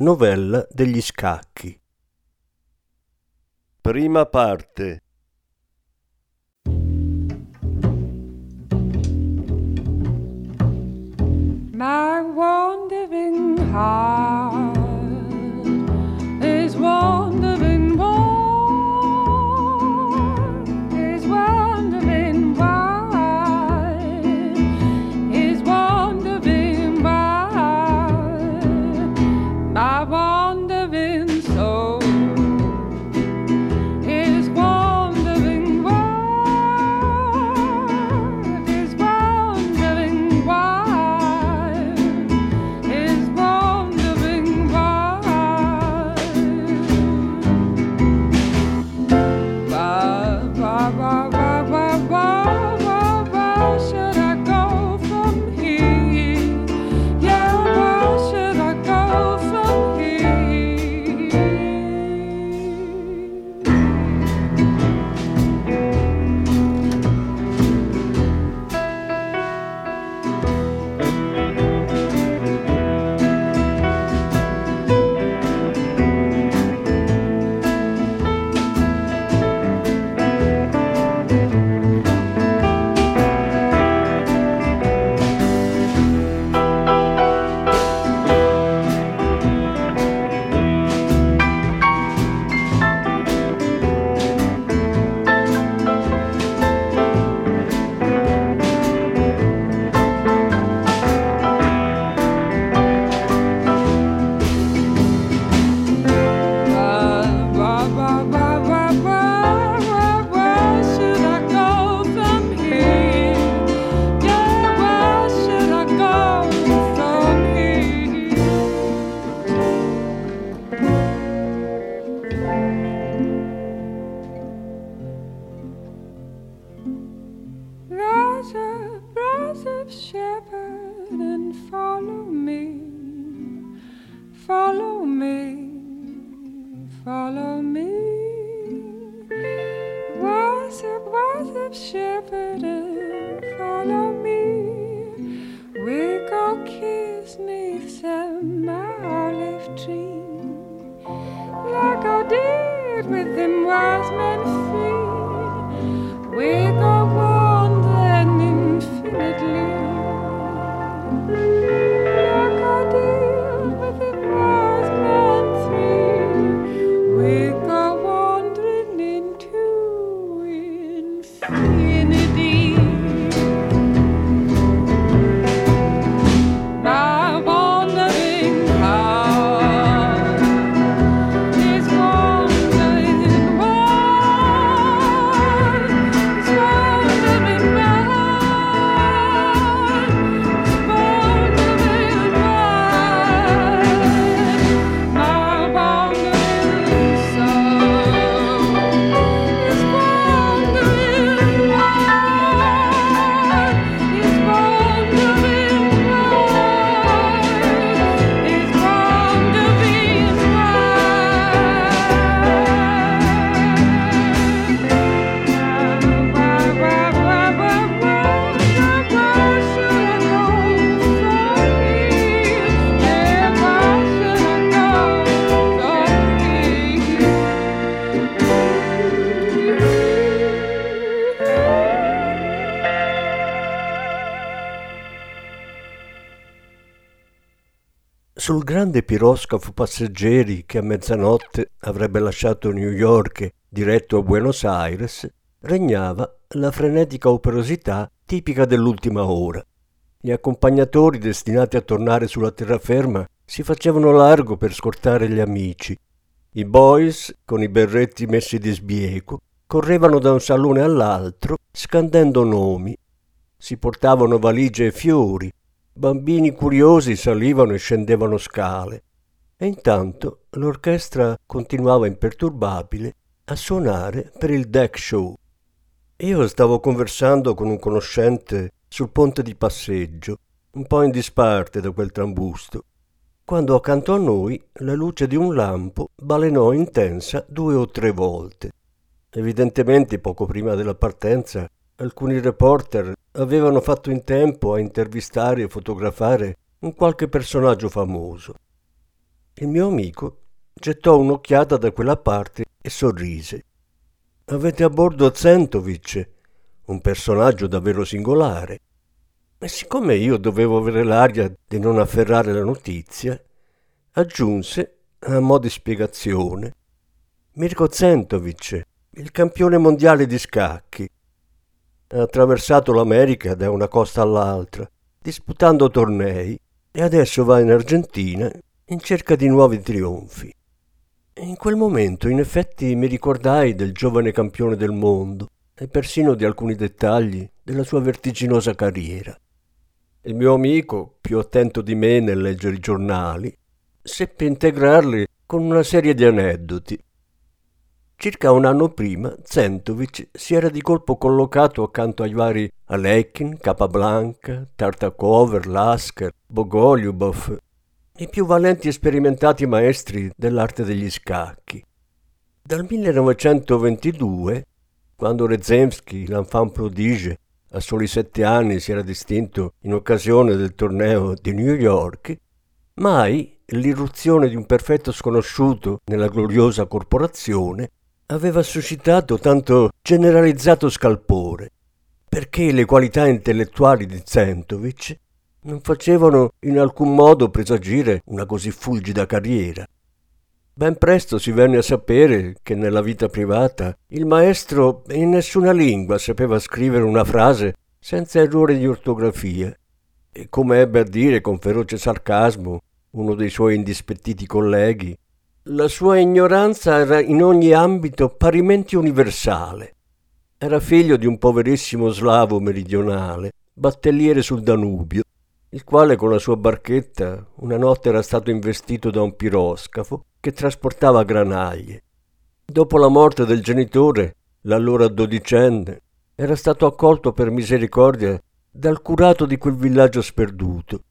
Novella degli scacchi. Prima parte. My wandering heart Rise up, rise up, shepherd, and follow me. Follow me, follow me. Rise up, rise up, shepherd, and follow me. We go kiss neath some olive tree, like I did with them wise men Sul grande piroscafo passeggeri che a mezzanotte avrebbe lasciato New York diretto a Buenos Aires, regnava la frenetica operosità tipica dell'ultima ora. Gli accompagnatori destinati a tornare sulla terraferma si facevano largo per scortare gli amici. I boys, con i berretti messi di sbieco, correvano da un salone all'altro scandendo nomi. Si portavano valigie e fiori, Bambini curiosi salivano e scendevano scale. e intanto l'orchestra continuava imperturbabile a suonare per il deck show. Io stavo conversando con un conoscente sul ponte di passeggio, un po' in disparte da quel trambusto, quando accanto a noi la luce di un lampo balenò intensa due o tre volte. Evidentemente poco prima della partenza alcuni reporter avevano fatto in tempo a intervistare e fotografare un qualche personaggio famoso. Il mio amico gettò un'occhiata da quella parte e sorrise. Avete a bordo Zentovic, un personaggio davvero singolare. E siccome io dovevo avere l'aria di non afferrare la notizia, aggiunse, a mo' di spiegazione, Mirko Zentovic, il campione mondiale di scacchi. Ha attraversato l'America da una costa all'altra, disputando tornei, e adesso va in Argentina in cerca di nuovi trionfi. In quel momento, in effetti, mi ricordai del giovane campione del mondo e persino di alcuni dettagli della sua vertiginosa carriera. Il mio amico, più attento di me nel leggere i giornali, seppe integrarli con una serie di aneddoti Circa un anno prima, Zentovic si era di colpo collocato accanto ai vari Alekin, Capablanca, Tartakov, Lasker, Bogoliubov, i più valenti e sperimentati maestri dell'arte degli scacchi. Dal 1922, quando Rezemski, l'enfant prodige, a soli sette anni si era distinto in occasione del torneo di New York, mai l'irruzione di un perfetto sconosciuto nella gloriosa corporazione aveva suscitato tanto generalizzato scalpore, perché le qualità intellettuali di Zentovic non facevano in alcun modo presagire una così fulgida carriera. Ben presto si venne a sapere che nella vita privata il maestro in nessuna lingua sapeva scrivere una frase senza errore di ortografia, e come ebbe a dire con feroce sarcasmo uno dei suoi indispettiti colleghi, la sua ignoranza era in ogni ambito parimenti universale. Era figlio di un poverissimo slavo meridionale, battelliere sul Danubio, il quale con la sua barchetta una notte era stato investito da un piroscafo che trasportava granaglie. Dopo la morte del genitore, l'allora dodicenne, era stato accolto per misericordia dal curato di quel villaggio sperduto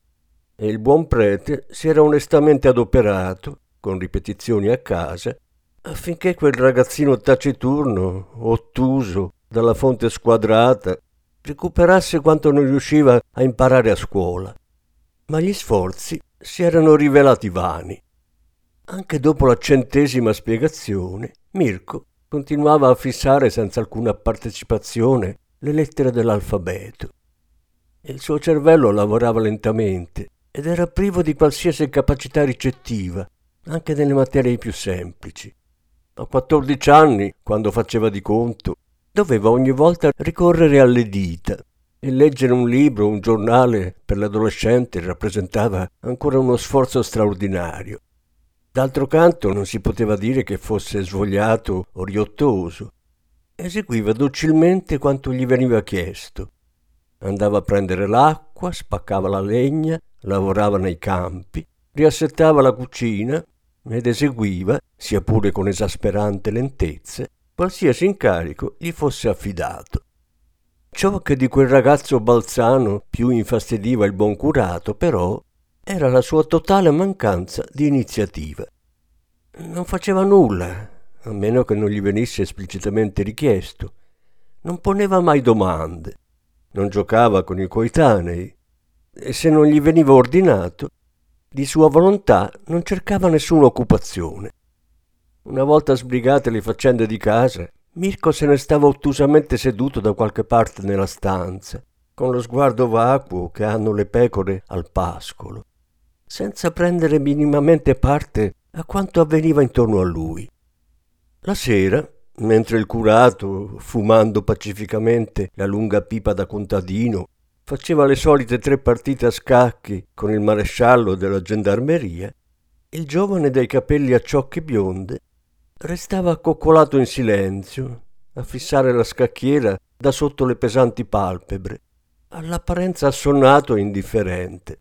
e il buon prete si era onestamente adoperato con ripetizioni a casa, affinché quel ragazzino taciturno, ottuso, dalla fonte squadrata, recuperasse quanto non riusciva a imparare a scuola. Ma gli sforzi si erano rivelati vani. Anche dopo la centesima spiegazione, Mirko continuava a fissare senza alcuna partecipazione le lettere dell'alfabeto. Il suo cervello lavorava lentamente ed era privo di qualsiasi capacità ricettiva anche nelle materie più semplici. A 14 anni, quando faceva di conto, doveva ogni volta ricorrere alle dita e leggere un libro, un giornale per l'adolescente rappresentava ancora uno sforzo straordinario. D'altro canto non si poteva dire che fosse svogliato o riottoso. Eseguiva docilmente quanto gli veniva chiesto. Andava a prendere l'acqua, spaccava la legna, lavorava nei campi, riassettava la cucina, ed eseguiva, sia pure con esasperante lentezza, qualsiasi incarico gli fosse affidato. Ciò che di quel ragazzo balzano più infastidiva il buon curato, però, era la sua totale mancanza di iniziativa. Non faceva nulla, a meno che non gli venisse esplicitamente richiesto. Non poneva mai domande, non giocava con i coetanei e se non gli veniva ordinato di sua volontà non cercava nessuna occupazione. Una volta sbrigate le faccende di casa, Mirko se ne stava ottusamente seduto da qualche parte nella stanza, con lo sguardo vacuo che hanno le pecore al pascolo, senza prendere minimamente parte a quanto avveniva intorno a lui. La sera, mentre il curato, fumando pacificamente la lunga pipa da contadino, faceva le solite tre partite a scacchi con il maresciallo della gendarmeria, il giovane dai capelli a ciocche bionde restava accoccolato in silenzio, a fissare la scacchiera da sotto le pesanti palpebre, all'apparenza assonnato e indifferente.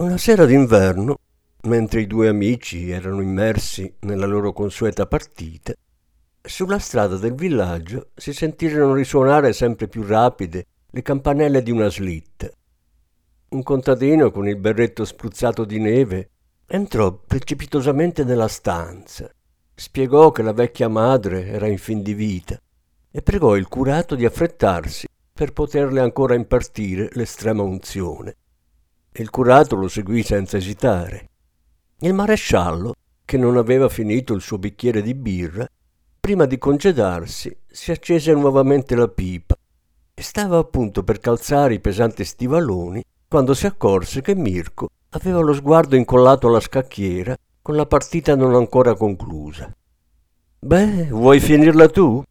Una sera d'inverno, mentre i due amici erano immersi nella loro consueta partita, sulla strada del villaggio si sentirono risuonare sempre più rapide le campanelle di una slitta. Un contadino con il berretto spruzzato di neve entrò precipitosamente nella stanza, spiegò che la vecchia madre era in fin di vita e pregò il curato di affrettarsi per poterle ancora impartire l'estrema unzione. Il curato lo seguì senza esitare. Il maresciallo, che non aveva finito il suo bicchiere di birra, prima di congedarsi si accese nuovamente la pipa e stava appunto per calzare i pesanti stivaloni quando si accorse che Mirko aveva lo sguardo incollato alla scacchiera con la partita non ancora conclusa. Beh, vuoi finirla tu?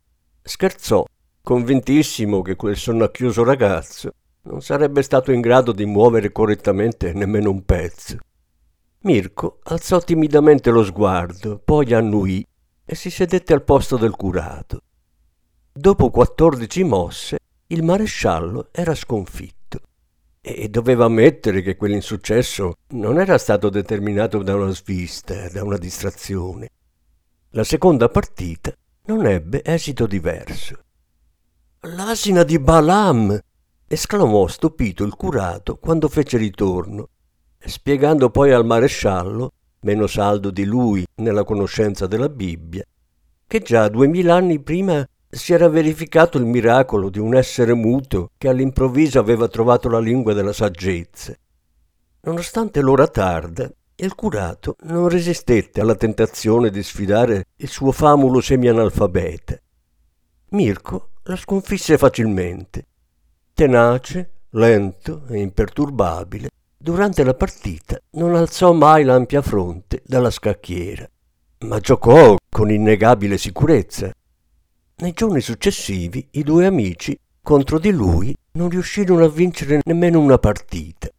Scherzò, convintissimo che quel sonnacchioso ragazzo non sarebbe stato in grado di muovere correttamente nemmeno un pezzo. Mirko alzò timidamente lo sguardo, poi annuì e si sedette al posto del curato. Dopo quattordici mosse, il maresciallo era sconfitto e doveva ammettere che quell'insuccesso non era stato determinato da una svista, da una distrazione. La seconda partita non ebbe esito diverso. L'asina di Balaam! Esclamò stupito il curato quando fece ritorno, spiegando poi al maresciallo, meno saldo di lui nella conoscenza della Bibbia, che già duemila anni prima si era verificato il miracolo di un essere muto che all'improvviso aveva trovato la lingua della saggezza. Nonostante l'ora tarda, il curato non resistette alla tentazione di sfidare il suo famulo semianalfabeta. Mirko la sconfisse facilmente. Tenace, lento e imperturbabile, durante la partita non alzò mai l'ampia fronte dalla scacchiera, ma giocò con innegabile sicurezza. Nei giorni successivi i due amici contro di lui non riuscirono a vincere nemmeno una partita.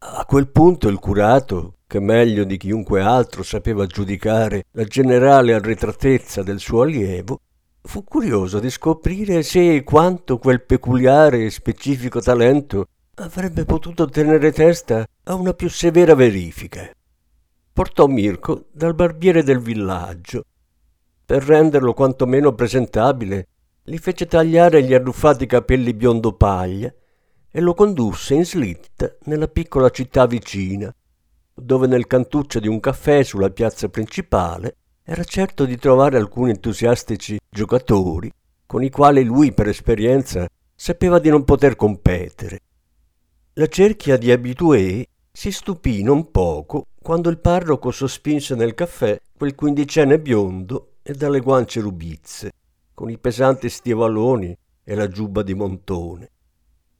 A quel punto il curato, che meglio di chiunque altro sapeva giudicare la generale arretratezza del suo allievo, fu curioso di scoprire se e quanto quel peculiare e specifico talento avrebbe potuto tenere testa a una più severa verifica. Portò Mirko dal barbiere del villaggio. Per renderlo quantomeno presentabile, gli fece tagliare gli arruffati capelli biondo paglia e lo condusse in slitta nella piccola città vicina, dove nel cantuccio di un caffè sulla piazza principale era certo di trovare alcuni entusiastici giocatori con i quali lui per esperienza sapeva di non poter competere. La cerchia di abitué si stupì non poco quando il parroco sospinse nel caffè quel quindicenne biondo e dalle guance rubizze, con i pesanti stivaloni e la giubba di montone.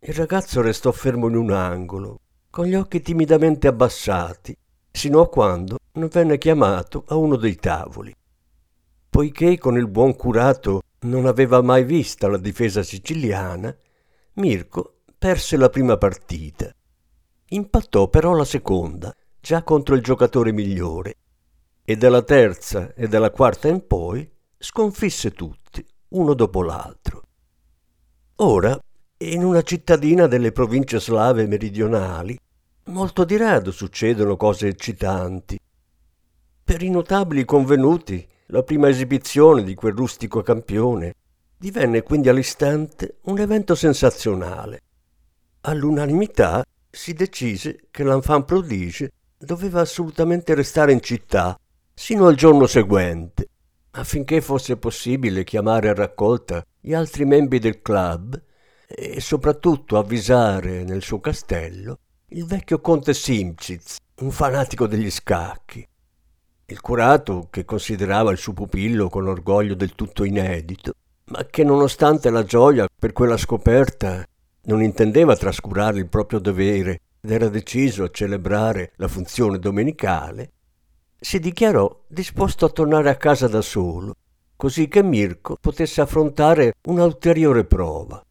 Il ragazzo restò fermo in un angolo, con gli occhi timidamente abbassati, sino a quando non venne chiamato a uno dei tavoli. Poiché con il buon curato non aveva mai vista la difesa siciliana, Mirko perse la prima partita. Impattò però la seconda, già contro il giocatore migliore, e dalla terza e dalla quarta in poi sconfisse tutti, uno dopo l'altro. Ora, in una cittadina delle province slave meridionali, molto di rado succedono cose eccitanti, per i notabili convenuti, la prima esibizione di quel rustico campione divenne quindi all'istante un evento sensazionale. All'unanimità si decise che l'enfant prodige doveva assolutamente restare in città sino al giorno seguente, affinché fosse possibile chiamare a raccolta gli altri membri del club e soprattutto avvisare nel suo castello il vecchio conte Simciz, un fanatico degli scacchi. Il curato, che considerava il suo pupillo con orgoglio del tutto inedito, ma che nonostante la gioia per quella scoperta non intendeva trascurare il proprio dovere ed era deciso a celebrare la funzione domenicale, si dichiarò disposto a tornare a casa da solo, così che Mirko potesse affrontare un'ulteriore prova.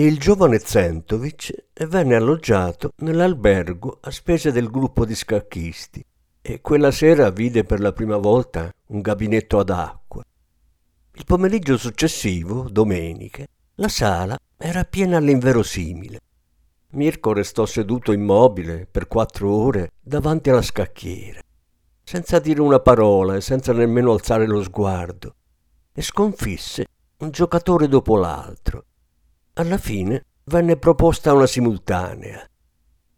Il giovane Zentovic venne alloggiato nell'albergo a spese del gruppo di scacchisti e quella sera vide per la prima volta un gabinetto ad acqua. Il pomeriggio successivo, domenica, la sala era piena all'inverosimile. Mirko restò seduto immobile per quattro ore davanti alla scacchiera, senza dire una parola e senza nemmeno alzare lo sguardo, e sconfisse un giocatore dopo l'altro. Alla fine venne proposta una simultanea.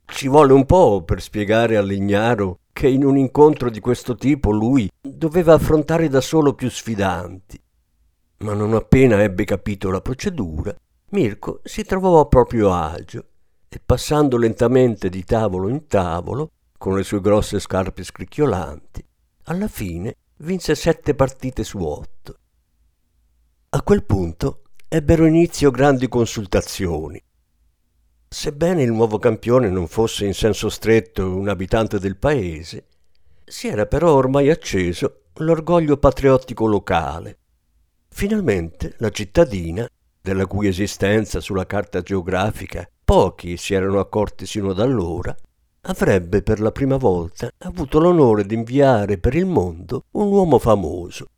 Ci volle un po' per spiegare all'ignaro che in un incontro di questo tipo lui doveva affrontare da solo più sfidanti. Ma non appena ebbe capito la procedura, Mirko si trovò a proprio agio e passando lentamente di tavolo in tavolo, con le sue grosse scarpe scricchiolanti, alla fine vinse sette partite su otto. A quel punto ebbero inizio grandi consultazioni. Sebbene il nuovo campione non fosse in senso stretto un abitante del paese, si era però ormai acceso l'orgoglio patriottico locale. Finalmente la cittadina, della cui esistenza sulla carta geografica pochi si erano accorti sino da allora, avrebbe per la prima volta avuto l'onore di inviare per il mondo un uomo famoso.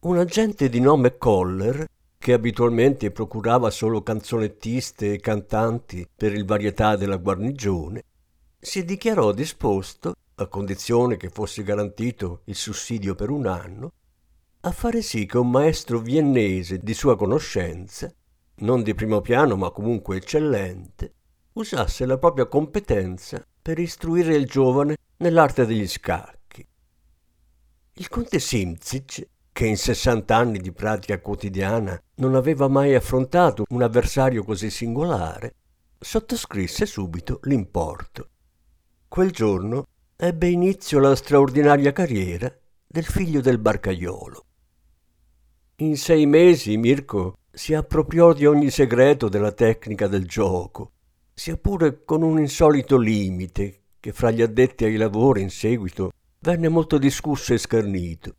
Un agente di nome Coller che abitualmente procurava solo canzonettiste e cantanti per il varietà della guarnigione, si dichiarò disposto, a condizione che fosse garantito il sussidio per un anno, a fare sì che un maestro viennese di sua conoscenza, non di primo piano ma comunque eccellente, usasse la propria competenza per istruire il giovane nell'arte degli scacchi. Il conte Simzic che in 60 anni di pratica quotidiana non aveva mai affrontato un avversario così singolare, sottoscrisse subito l'importo. Quel giorno ebbe inizio la straordinaria carriera del figlio del barcaiolo. In sei mesi Mirko si appropriò di ogni segreto della tecnica del gioco, sia pure con un insolito limite che fra gli addetti ai lavori in seguito venne molto discusso e schernito.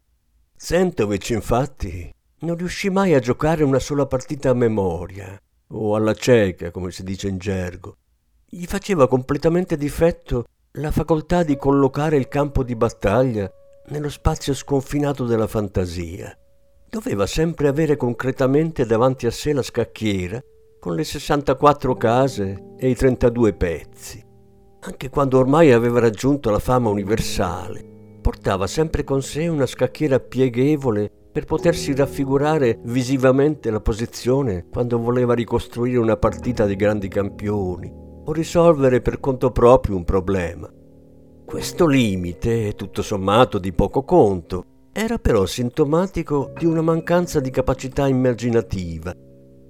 Sentovic, infatti, non riuscì mai a giocare una sola partita a memoria, o alla cieca, come si dice in gergo. Gli faceva completamente difetto la facoltà di collocare il campo di battaglia nello spazio sconfinato della fantasia. Doveva sempre avere concretamente davanti a sé la scacchiera con le 64 case e i 32 pezzi. Anche quando ormai aveva raggiunto la fama universale, portava sempre con sé una scacchiera pieghevole per potersi raffigurare visivamente la posizione quando voleva ricostruire una partita di grandi campioni o risolvere per conto proprio un problema. Questo limite, tutto sommato di poco conto, era però sintomatico di una mancanza di capacità immaginativa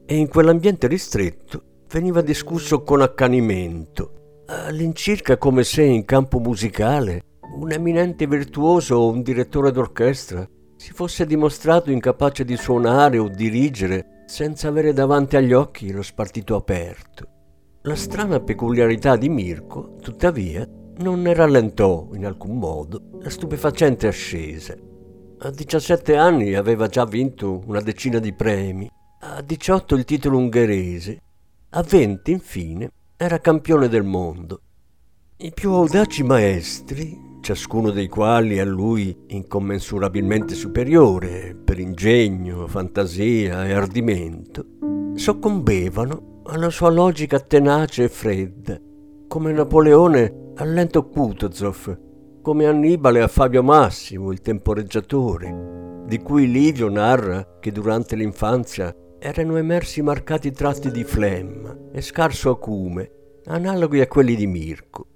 e in quell'ambiente ristretto veniva discusso con accanimento, all'incirca come se in campo musicale un eminente virtuoso o un direttore d'orchestra si fosse dimostrato incapace di suonare o dirigere senza avere davanti agli occhi lo spartito aperto. La strana peculiarità di Mirko, tuttavia, non ne rallentò in alcun modo la stupefacente ascesa. A 17 anni aveva già vinto una decina di premi, a 18 il titolo ungherese, a 20 infine era campione del mondo. I più audaci maestri, ciascuno dei quali a lui incommensurabilmente superiore per ingegno, fantasia e ardimento, soccombevano alla sua logica tenace e fredda, come Napoleone al lento Kutuzov, come Annibale a Fabio Massimo, il temporeggiatore, di cui Livio narra che durante l'infanzia erano emersi marcati tratti di flemma e scarso acume, analoghi a quelli di Mirko.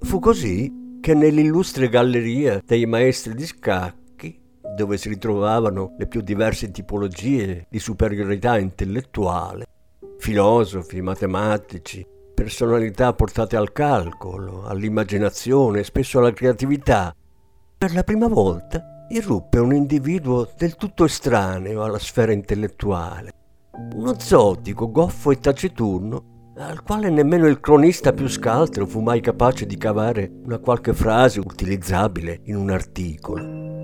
Fu così che nell'illustre galleria dei maestri di scacchi, dove si ritrovavano le più diverse tipologie di superiorità intellettuale, filosofi, matematici, personalità portate al calcolo, all'immaginazione spesso alla creatività, per la prima volta irruppe un individuo del tutto estraneo alla sfera intellettuale, uno zotico, goffo e taciturno al quale nemmeno il cronista più scaltro fu mai capace di cavare una qualche frase utilizzabile in un articolo.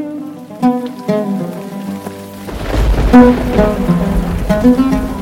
Thank you.